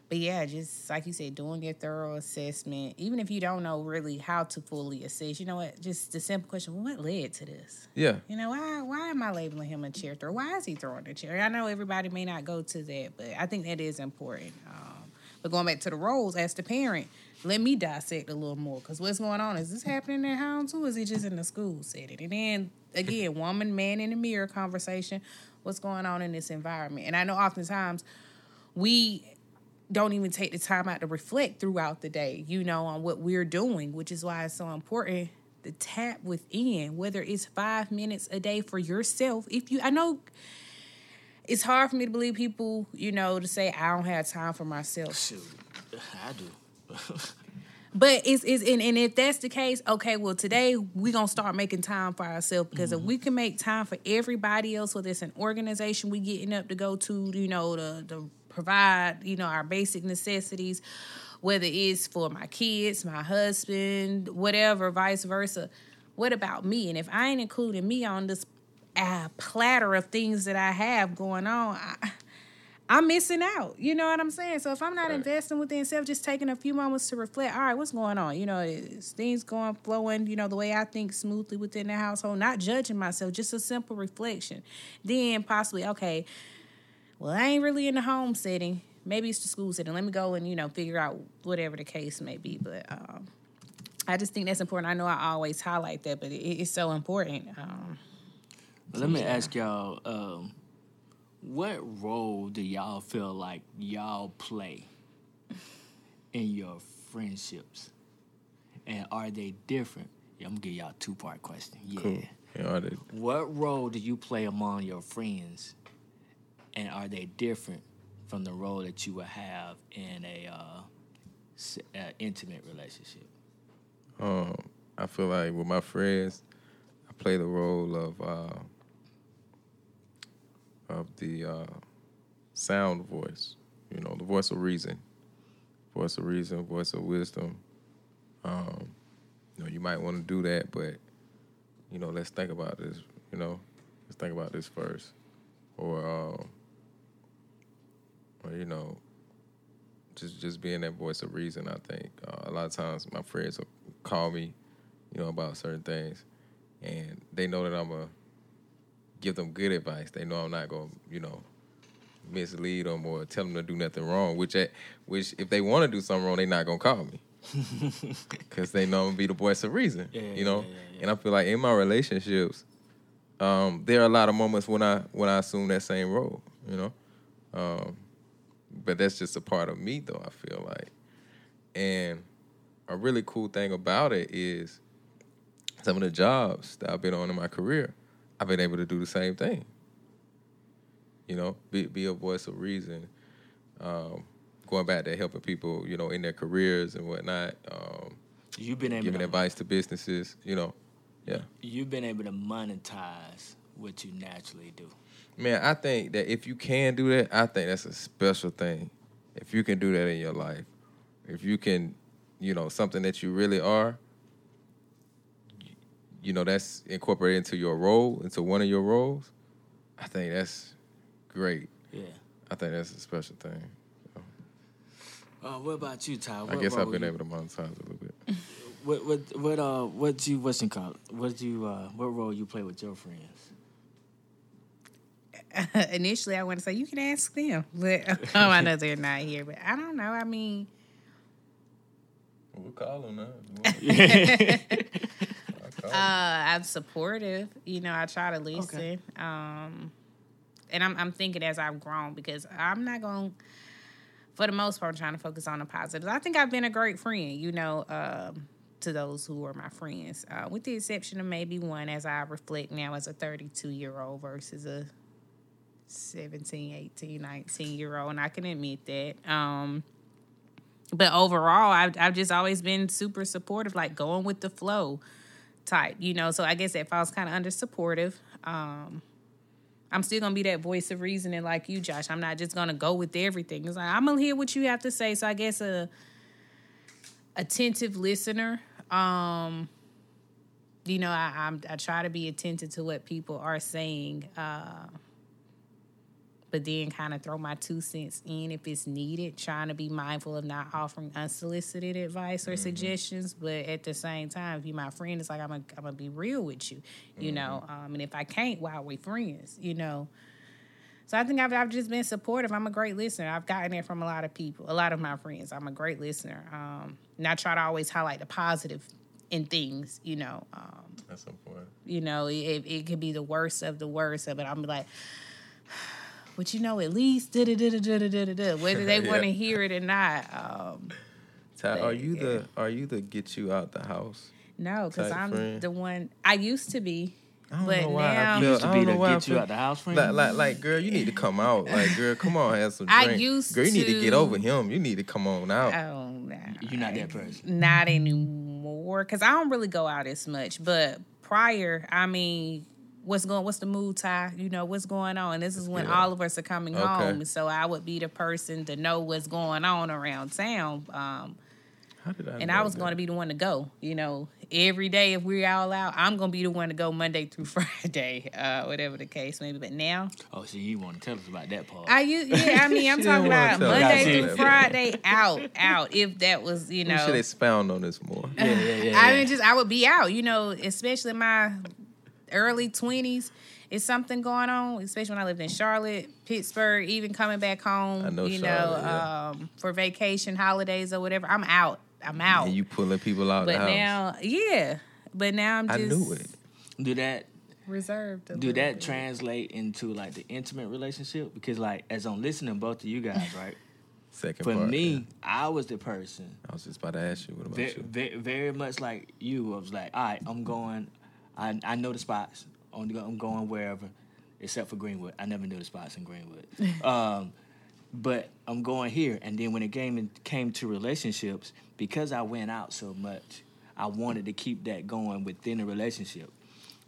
but yeah, just like you said, doing your thorough assessment, even if you don't know really how to fully assess, you know what? Just the simple question: What led to this? Yeah. You know, why why am I labeling him a chair thrower? Why is he throwing a chair? I know everybody may not go to that, but I think that is important. Um, but going back to the roles as the parent, let me dissect a little more because what's going on? Is this happening at home too? Is it just in the school setting? And then again, woman, man in the mirror conversation. What's going on in this environment? And I know oftentimes we don't even take the time out to reflect throughout the day, you know, on what we're doing, which is why it's so important to tap within, whether it's five minutes a day for yourself. If you, I know it's hard for me to believe people, you know, to say I don't have time for myself. shoot i do But it's, it's and, and if that's the case, okay, well today we're gonna start making time for ourselves because if mm-hmm. we can make time for everybody else, whether it's an organization we getting up to go to, you know, the, to provide, you know, our basic necessities, whether it's for my kids, my husband, whatever, vice versa. What about me? And if I ain't including me on this uh, platter of things that I have going on, I, I'm missing out. You know what I'm saying? So if I'm not Right. investing within self, just taking a few moments to reflect, all right, what's going on? You know, is things going flowing, you know, the way I think smoothly within the household, not judging myself, just a simple reflection. Then possibly, okay, well, I ain't really in the home setting. Maybe it's the school setting. Let me go and, you know, figure out whatever the case may be. But um, I just think that's important. I know I always highlight that, but it, it's so important. Um, Let me ask y'all, um, what role do y'all feel like y'all play in your friendships? And are they different? Yeah, I'm gonna give y'all a two part question. Yeah. Cool. You know, the- What role do you play among your friends? And are they different from the role that you would have in a uh, s- uh, intimate relationship? Um, I feel like with my friends, I play the role of uh, of the uh, sound voice. You know, the voice of reason, voice of reason, voice of wisdom. Um, you know, you might want to do that, but you know, let's think about this. You know, let's think about this first, or um, or you know, just just being that voice of reason. I think uh, a lot of times my friends will call me, you know, about certain things, and they know that I'm a give them good advice. They know I'm not gonna, you know, mislead them or tell them to do nothing wrong. Which, at, which if they want to do something wrong, they're not gonna call me because they know I'm gonna be the voice of reason. Yeah, you know, yeah, yeah. and I feel like in my relationships, um, there are a lot of moments when I when I assume that same role. You know, um, but that's just a part of me, though. I feel like, and a really cool thing about it is some of the jobs that I've been on in my career, I've been able to do the same thing. You know, be be a voice of reason. Um, going back to helping people, you know, in their careers and whatnot. Um, You've been able giving to, advice to businesses. You know, yeah. You've been able to monetize what you naturally do. Man, I think that if you can do that, I think that's a special thing. If you can do that in your life, if you can, you know, something that you really are, you know, that's incorporated into your role, into one of your roles. I think that's great. Yeah. I think that's a special thing. Uh, what about you, Ty? I guess I've been you- able to monetize a little bit. What what what uh what you what's in call what you uh what role you play with your friends? Initially, I want to say you can ask them, but oh, I know they're not here. But I don't know. I mean, We'll call them now. uh, I'm supportive. You know, I try to listen. Um, and I'm I'm thinking as I've grown because I'm not going. For the most part, I'm trying to focus on the positives. I think I've been a great friend. You know. Um, to those who are my friends, uh, with the exception of maybe one, as I reflect now as a 32 year old versus a 17, 18, 19 year old, and I can admit that. Um, but overall, I've, I've just always been super supportive, like going with the flow type, you know. So I guess that falls kind of under supportive. Um, I'm still gonna be that voice of reasoning, like you, Josh. I'm not just gonna go with everything. It's like I'm gonna hear what you have to say. So I guess a attentive listener. Um, you know, I, I'm I try to be attentive to what people are saying. Uh, but then kind of throw my two cents in if it's needed, trying to be mindful of not offering unsolicited advice or suggestions. But at the same time, if you're my friend, it's like I'm gonna I'm gonna be real with you, you know. Um, and if I can't, why are we friends, you know? So I think I've, I've just been supportive. I'm a great listener. I've gotten it from a lot of people, a lot of my friends. I'm a great listener. Um, and I try to always highlight the positive in things, you know. Um, That's important. you know, it, it could be the worst of the worst of it. I'm like, but you know, at least da da da da da da da da. Whether they Yeah. want to hear it or not. Um, Ty, are you the are you the get you out the house? no, because I'm friend. the one. I used to be, I don't but know why I now feel- Used to be don't to know why I get you out the house, friend. Like, like, like, girl, you need to come out. Like, girl, come on, have some I used girl, you need to get over him. You need to come on out. oh, nah, You're not that person. not anymore. Because I don't really go out as much. But prior, I mean. What's going? What's the mood, Ty? You know what's going on. This is when Yeah. all of us are coming Okay. home, so I would be the person to know what's going on around town. Um, How did I? and I was going to be the one to go. You know, every day if we're all out, I'm going to be the one to go Monday through Friday, uh, whatever the case may be. But now, oh, so you want to tell us about that part? I use yeah. I mean, I'm talking about Monday through that. Friday, out, out. If that was, you We know, should expound on this more. yeah, yeah, yeah. I mean, just I would be out. You know, especially my early twenties. It's something going on, especially when I lived in Charlotte, Pittsburgh, even coming back home. I know you know, yeah. um, for vacation, holidays, or whatever. I'm out. I'm out. And you pulling people out But the house. now, yeah. But now I'm I just knew it. do that reserved. a do that bit. translate into like the intimate relationship? Because like as I'm listening both of you guys, right? Second For part. me, yeah. I was the person I was just about to ask you. What about very, you? very, very much like you. I was like, all right, I'm going. I I know the spots. I'm I'm going wherever, except for Greenwood. I never knew the spots in Greenwood. um, but I'm going here. And then when it came came to relationships, because I went out so much, I wanted to keep that going within the relationship.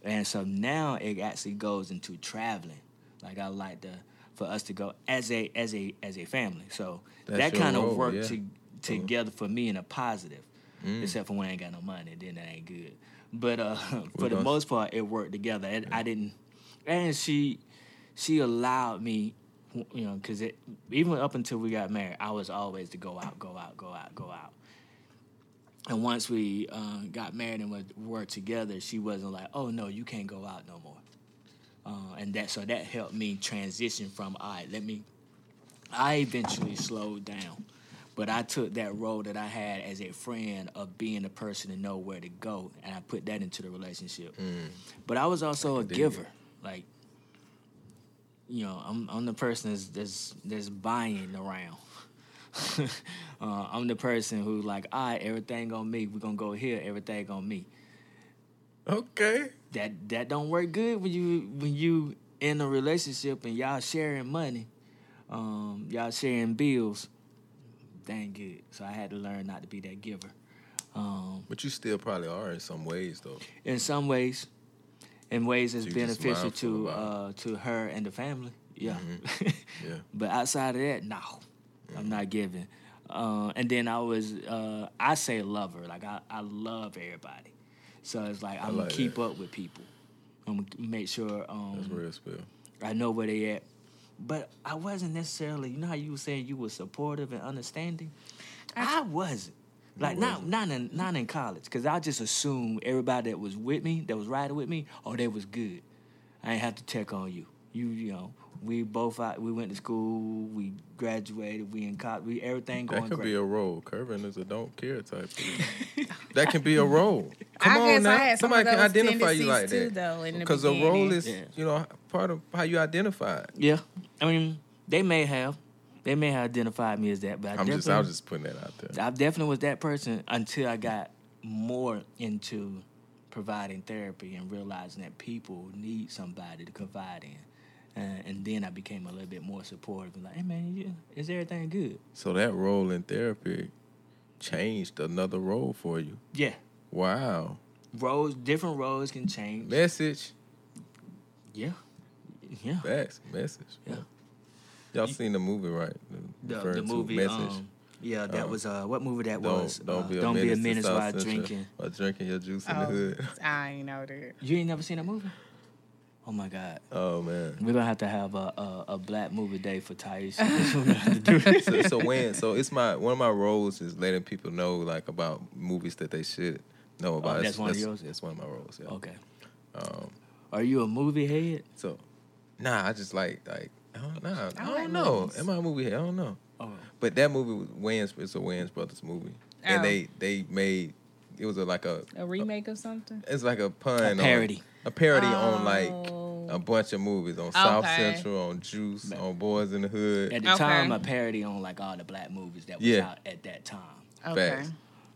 And so now it actually goes into traveling. Like I like to for us to go as a as a as a family. So That's that kind role, of worked yeah. to, together for me in a positive. Mm. except for when I ain't got no money, then that ain't good. But uh, for the most part, it worked together, and I didn't. And she, she allowed me, you know, because it even up until we got married, I was always to go out, go out, go out, go out. And once we uh, got married and would work together, she wasn't like, "Oh no, you can't go out no more." Uh, and that so that helped me transition from all right, let me. I eventually slowed down, but I took that role that I had as a friend of being the person to know where to go, and I put that into the relationship. But I was also a dig giver, like. You know, I'm I'm the person that's that's, that's buying around. uh, I'm the person who like, all right, everything on me. We're gonna go here. Everything on me. Okay. That that don't work good when you when you in a relationship and y'all sharing money, um, y'all sharing bills. Dang good. So I had to learn not to be that giver. Um, But you still probably are in some ways though. in some ways, in ways that's So beneficial to uh, to her and the family. Yeah. Yeah. But outside of that, no, I'm not giving. Uh, and then I was, uh, I say lover. Like I, I love everybody. So it's like I'm like gonna keep that. up with people. I'm gonna make sure That's um, real spill. I know where they at. But I wasn't necessarily. You know how you were saying you were supportive and understanding. I, wasn't. Like not not in not in college because I just assumed everybody that was with me that was riding with me oh they was good. I ain't have to check on you. You you know we both out, we went to school we graduated we in college we everything going That could great. be a role. Kervin is a don't care type. That can be a role. Come I on guess now. I had some Somebody of can identify you like too, that. though, in the Because a role is, Yeah. you know, part of how you identify. it. yeah, I mean they may have they may have identified me as that, but I I'm just, I definitely- was just putting that out there. I definitely was that person until I got more into providing therapy and realizing that people need somebody to confide in. Uh, and then I became a little bit more supportive and like, hey man, you, is everything good? So that role in therapy changed another role for you. Yeah. Wow. Roles, different roles can change. Message. Yeah. Yeah. Facts. Message. Yeah. Y'all seen the movie, right? The, Referring the to movie, Message. um, yeah, that Um, was uh, what movie that don't was? don't Uh, be a don't menace, be a to menace while drinking. While drinking your juice in the Oh, hood. I ain't know that. You ain't never seen that movie? Oh my God. Oh man. We're gonna have to have a a, a black movie day for Taisha. Gonna have to do it. so, so when so it's my one of my roles is letting people know like about movies that they should know about. Oh, that's It's- one of yours? It's one of my roles. Yeah. Okay. Um, Are you a movie head? so nah, I just like like I don't know. I I don't like know. movies. Am I a movie head? I don't know. Oh. But that movie was Wayans. It's a Wayans Brothers movie, and Oh. they they made it was a, like a A remake of something? it's like a pun A on- parody. A parody on like Oh. a bunch of movies on South Okay. Central, on Juice, on Boys in the Hood. At the Okay. time, a parody on like all the black movies that was Yeah. out at that time. Okay. Facts.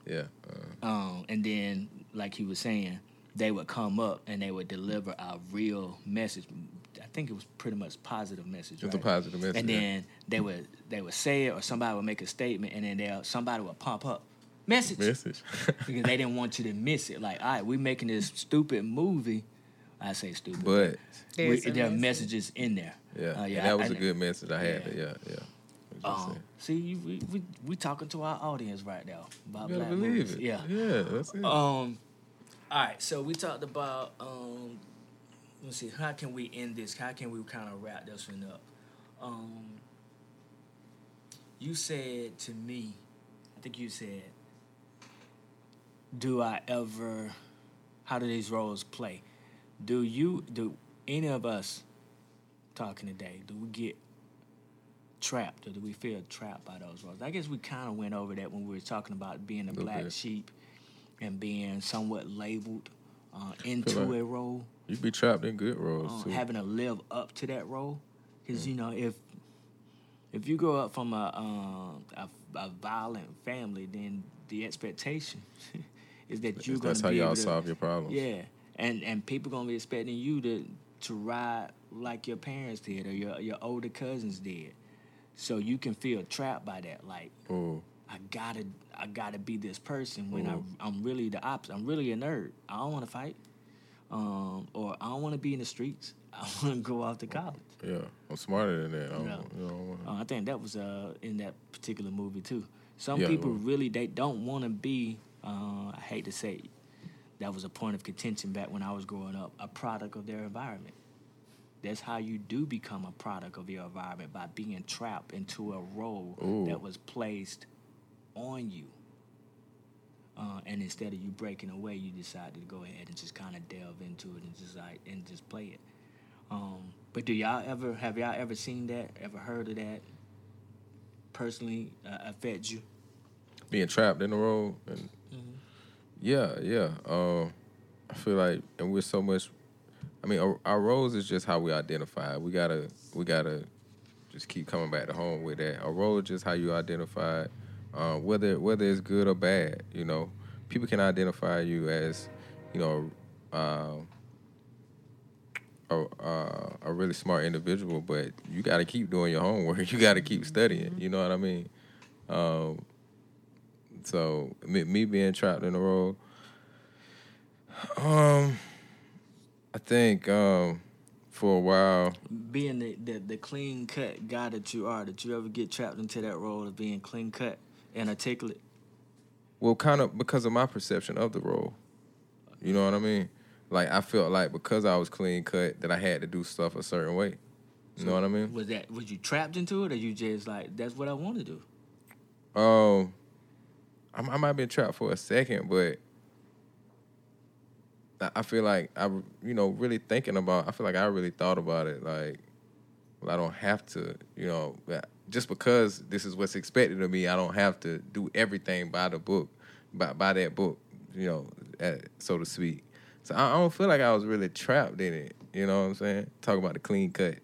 Yeah. Uh, Um, and then, like he was saying, they would come up and they would deliver a real message. I think it was pretty much positive message. It's a positive message, And yeah. then they would they would say it, or somebody would make a statement, and then they somebody would pump up message. message. because they didn't want you to miss it. Like, all right, we making this stupid movie. I say stupid, but we, there are message. messages in there. yeah, Uh, and that was a a good message. I had yeah. yeah, yeah. Um, see, you, we, we we talking to our audience right now about You black believe movies. it. Yeah. yeah, that's it. Um. All right. So we talked about um. Let's see. How can we end this? How can we kind of wrap this one up? Um. You said to me, I think you said, "Do I ever? How do these roles play? Do you? Do any of us talking today? Do we get trapped, or do we feel trapped by those roles? I guess we kind of went over that when we were talking about being a black bit. sheep and being somewhat labeled uh, into like- a role, You'd be trapped in good roles uh, too. having to live up to that role. Because you know, if if you grow up from a, um, a a violent family, then the expectation is that you're going that's to how y'all to, solve your problems. yeah, and and people gonna be expecting you to to ride like your parents did or your your older cousins did, so you can feel trapped by that. Like Ooh. I gotta I gotta be this person when Ooh. I I'm really the opposite. I'm really a nerd. I don't want to fight, um, or I don't want to be in the streets. I want to go off to college. Yeah, I'm smarter than that. I Yeah. you know, I Uh, I think that was uh, in that particular movie too. Some Yeah, people really they don't want to be uh, I hate to say it, that was a point of contention back when I was growing up, a product of their environment. That's how you do become a product of your environment by being trapped into a role Ooh. that was placed on you. Uh, and instead of you breaking away, you decide to go ahead and just kind of delve into it and just like and just play it. Um, but do y'all ever have y'all ever seen that? Ever heard of that? Personally, uh, affect you? being trapped in the role and yeah yeah um i feel like and we're so much i mean our, our roles is just how we identify we gotta we gotta just keep coming back to home with that a role is just how you identify uh, whether whether it's good or bad you know people can identify you as you know um a, uh, a really smart individual, but you got to keep doing your homework. You got to keep studying. You know what I mean? Um, so me, me being trapped in the role, um, I think um, for a while, Being the, the the clean cut guy that you are, did you ever get trapped into that role of being clean cut and articulate? well, kind of because of my perception of the role. You know what I mean? Like I felt like because I was clean cut that I had to do stuff a certain way. You know what I mean? Was that was you trapped into it, or you just like that's what I want to do? Um, I, might been trapped for a second, but I- feel like I, you know, really thinking about. I feel like I really thought about it. Like, well, I don't have to, you know, just because this is what's expected of me, I don't have to do everything by the book, by by that book, you know, uh, so to speak. So I, I don't feel like I was really trapped in it. You know what I'm saying? Talk about the clean cut,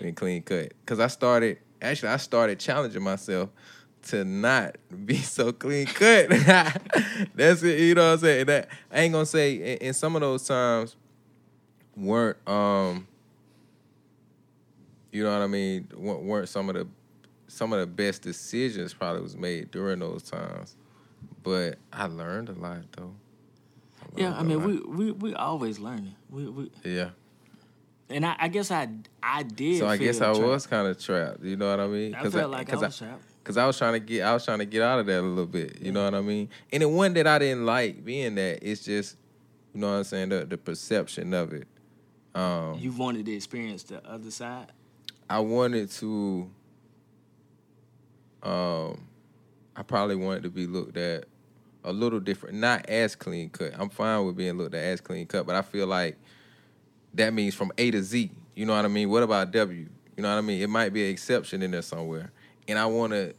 being clean cut. Because I started, actually, I started challenging myself to not be so clean cut. That's it. You know what I'm saying? That I ain't gonna say in, in some of those times weren't um you know what I mean weren't, some of the some of the best decisions probably was made during those times. But I learned a lot though. Yeah, I mean, lot. we we we always learning. We we yeah. and I, I guess I I did. So I guess I trapped. was kind of trapped. You know what I mean? I felt like I was trapped. Cause I was trying to get, I was trying to get out of that a little bit. You know what I mean? And the one that I didn't like being that. It's just, you know what I'm saying, the the perception of it. Um, You wanted to experience the other side. I wanted to. Um, I probably wanted to be looked at a little different, not as clean cut. I'm fine with being looked at as clean cut, but I feel like that means from A to Z. You know what I mean? What about W? You know what I mean? It might be an exception in there somewhere, and I want to,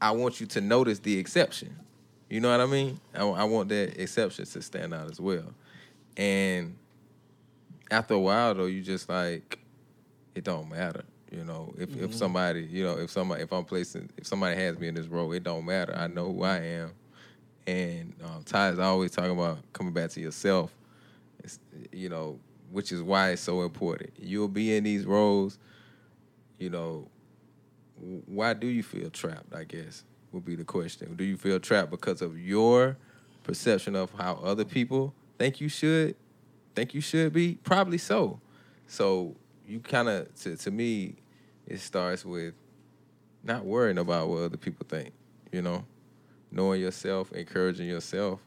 I want you to notice the exception. You know what I mean? I, I want that exception to stand out as well. And after a while, though, you just like, it don't matter. You know, if if somebody, you know, if somebody, if I'm placing, if somebody has me in this role, it don't matter. I know who I am. And um, Ty is always talking about coming back to yourself. It's, you know, which is why it's so important. You'll be in these roles. You know, why do you feel trapped? I guess would be the question. Do you feel trapped because of your perception of how other people think you should think you should be? Probably so. So you kind of, to, to me, it starts with not worrying about what other people think. You know, knowing yourself, encouraging yourself,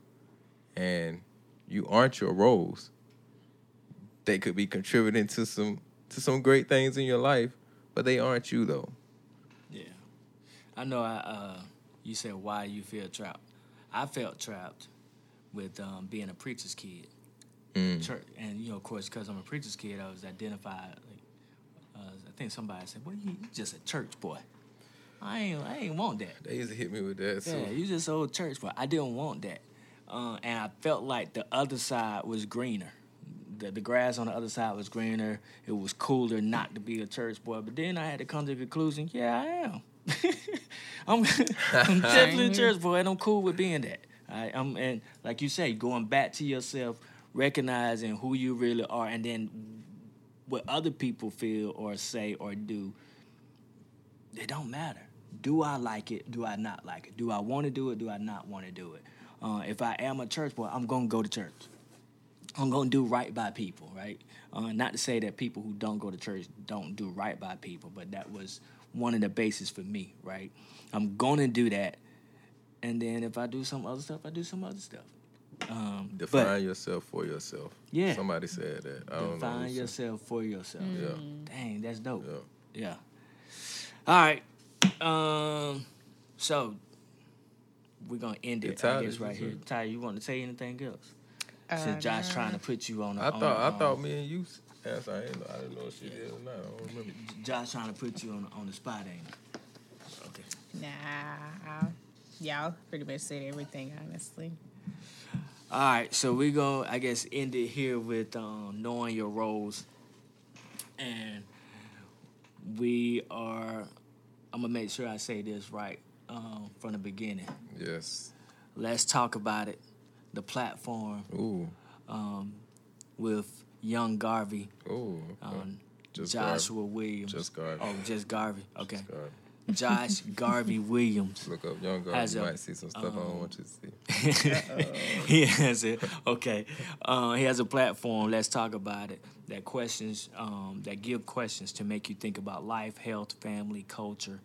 and you aren't your roles. They could be contributing to some to some great things in your life, but they aren't you though. I know. I uh, you said why you feel trapped. I felt trapped with um, being a preacher's kid. Mm. Church, and you know, of course, because I'm a preacher's kid, I was identified. Like, uh, I think somebody said, "Well, you, you just a church boy." I ain't, I ain't want that. They used to hit me with that. So. Yeah, you just old church boy. I didn't want that, uh, and I felt like the other side was greener. The, the grass on the other side was greener. It was cooler not to be a church boy. But then I had to come to the conclusion, yeah, I am. I'm, I'm definitely a church boy, and I'm cool with being that. I'm, and like you say, going back to yourself, recognizing who you really are, and then what other people feel or say or do, it don't matter. Do I like it? Do I not like it? Do I want to do it? Do I not want to do it? Uh, if I am a church boy, I'm gonna go to church. I'm gonna do right by people, right? Uh, not to say that people who don't go to church don't do right by people, but that was one of the bases for me, right? I'm gonna do that and then if I do some other stuff, I do some other stuff. Um, Define but yourself for yourself. Yeah. Somebody said that. I don't know. define who said- yourself for yourself. Yeah. Dang, that's dope. Yeah. Yeah. All right. Um. So we're gonna end Yeah, it. Ty, I guess right here. say- Ty, you want to say anything else? Uh, Since Josh trying to put you on. A, I thought a, I thought me and you answer. I, ain't, know- I didn't know if she did or not. I don't remember. Josh trying to put you on on the spot, ain't it? Okay. Nah, y'all pretty much said everything, honestly. All right, so we go. I guess end it here with um, knowing your roles, and we are. I'm gonna make sure I say this right um, from the beginning. Yes. Let's talk about it. The platform Ooh. um, with Young Garvey, Oh, okay. um, Joshua Williams. Just Garvey. Oh, just Garvey. Okay, Just Garvey. Josh Garvey Williams. Look up Young Garvey. Has You a, might see some stuff I um, don't want you to see. he has it. Okay, uh, he has a platform. Let's talk about it. That questions, um, that give questions to make you think about life, health, family, culture,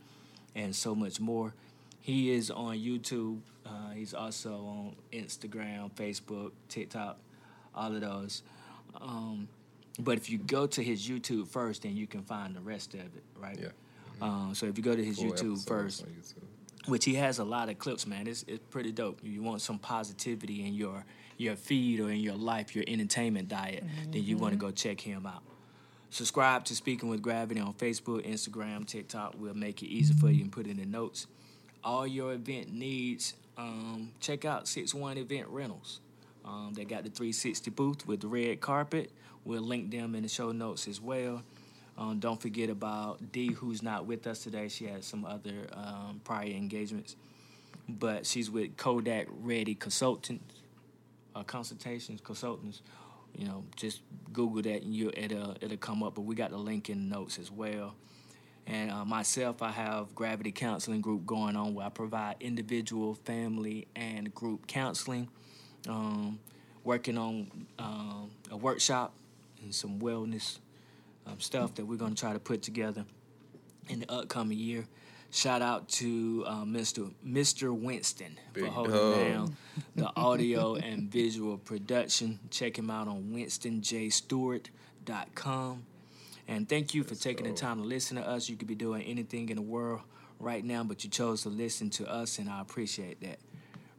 and so much more. He is on YouTube. Uh, he's also on Instagram, Facebook, TikTok, all of those. Um, but if you go to his YouTube first, then you can find the rest of it, right? Yeah. Um, so if you go to his Full YouTube first, YouTube. which he has a lot of clips, man. It's it's pretty dope. You want some positivity in your your feed or in your life, your entertainment diet, then you want to go check him out. Subscribe to Speaking with Gravity on Facebook, Instagram, TikTok. We'll make it easy for you and put it in the notes. All your event needs, um, check out Six One Event Rentals. Um, they got the 360 booth with the red carpet. We'll link them in the show notes as well. Um, don't forget about Dee, who's not with us today. She has some other um, prior engagements, but she's with Kodak Ready Consultants, uh, Consultations Consultants. You know, just Google that and you it'll it'll come up. But we got the link in the notes as well. And uh, myself, I have Gravity Counseling Group going on where I provide individual, family, and group counseling. Um, working on um, a workshop and some wellness um, stuff that we're going to try to put together in the upcoming year. Shout out to uh, Mr. Mr. Winston Big for holding dog. down the audio and visual production. Check him out on winstonjstewart.com. And thank you for taking the time to listen to us. You could be doing anything in the world right now, but you chose to listen to us, and I appreciate that.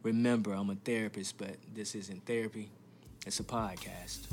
Remember, I'm a therapist, but this isn't therapy, it's a podcast.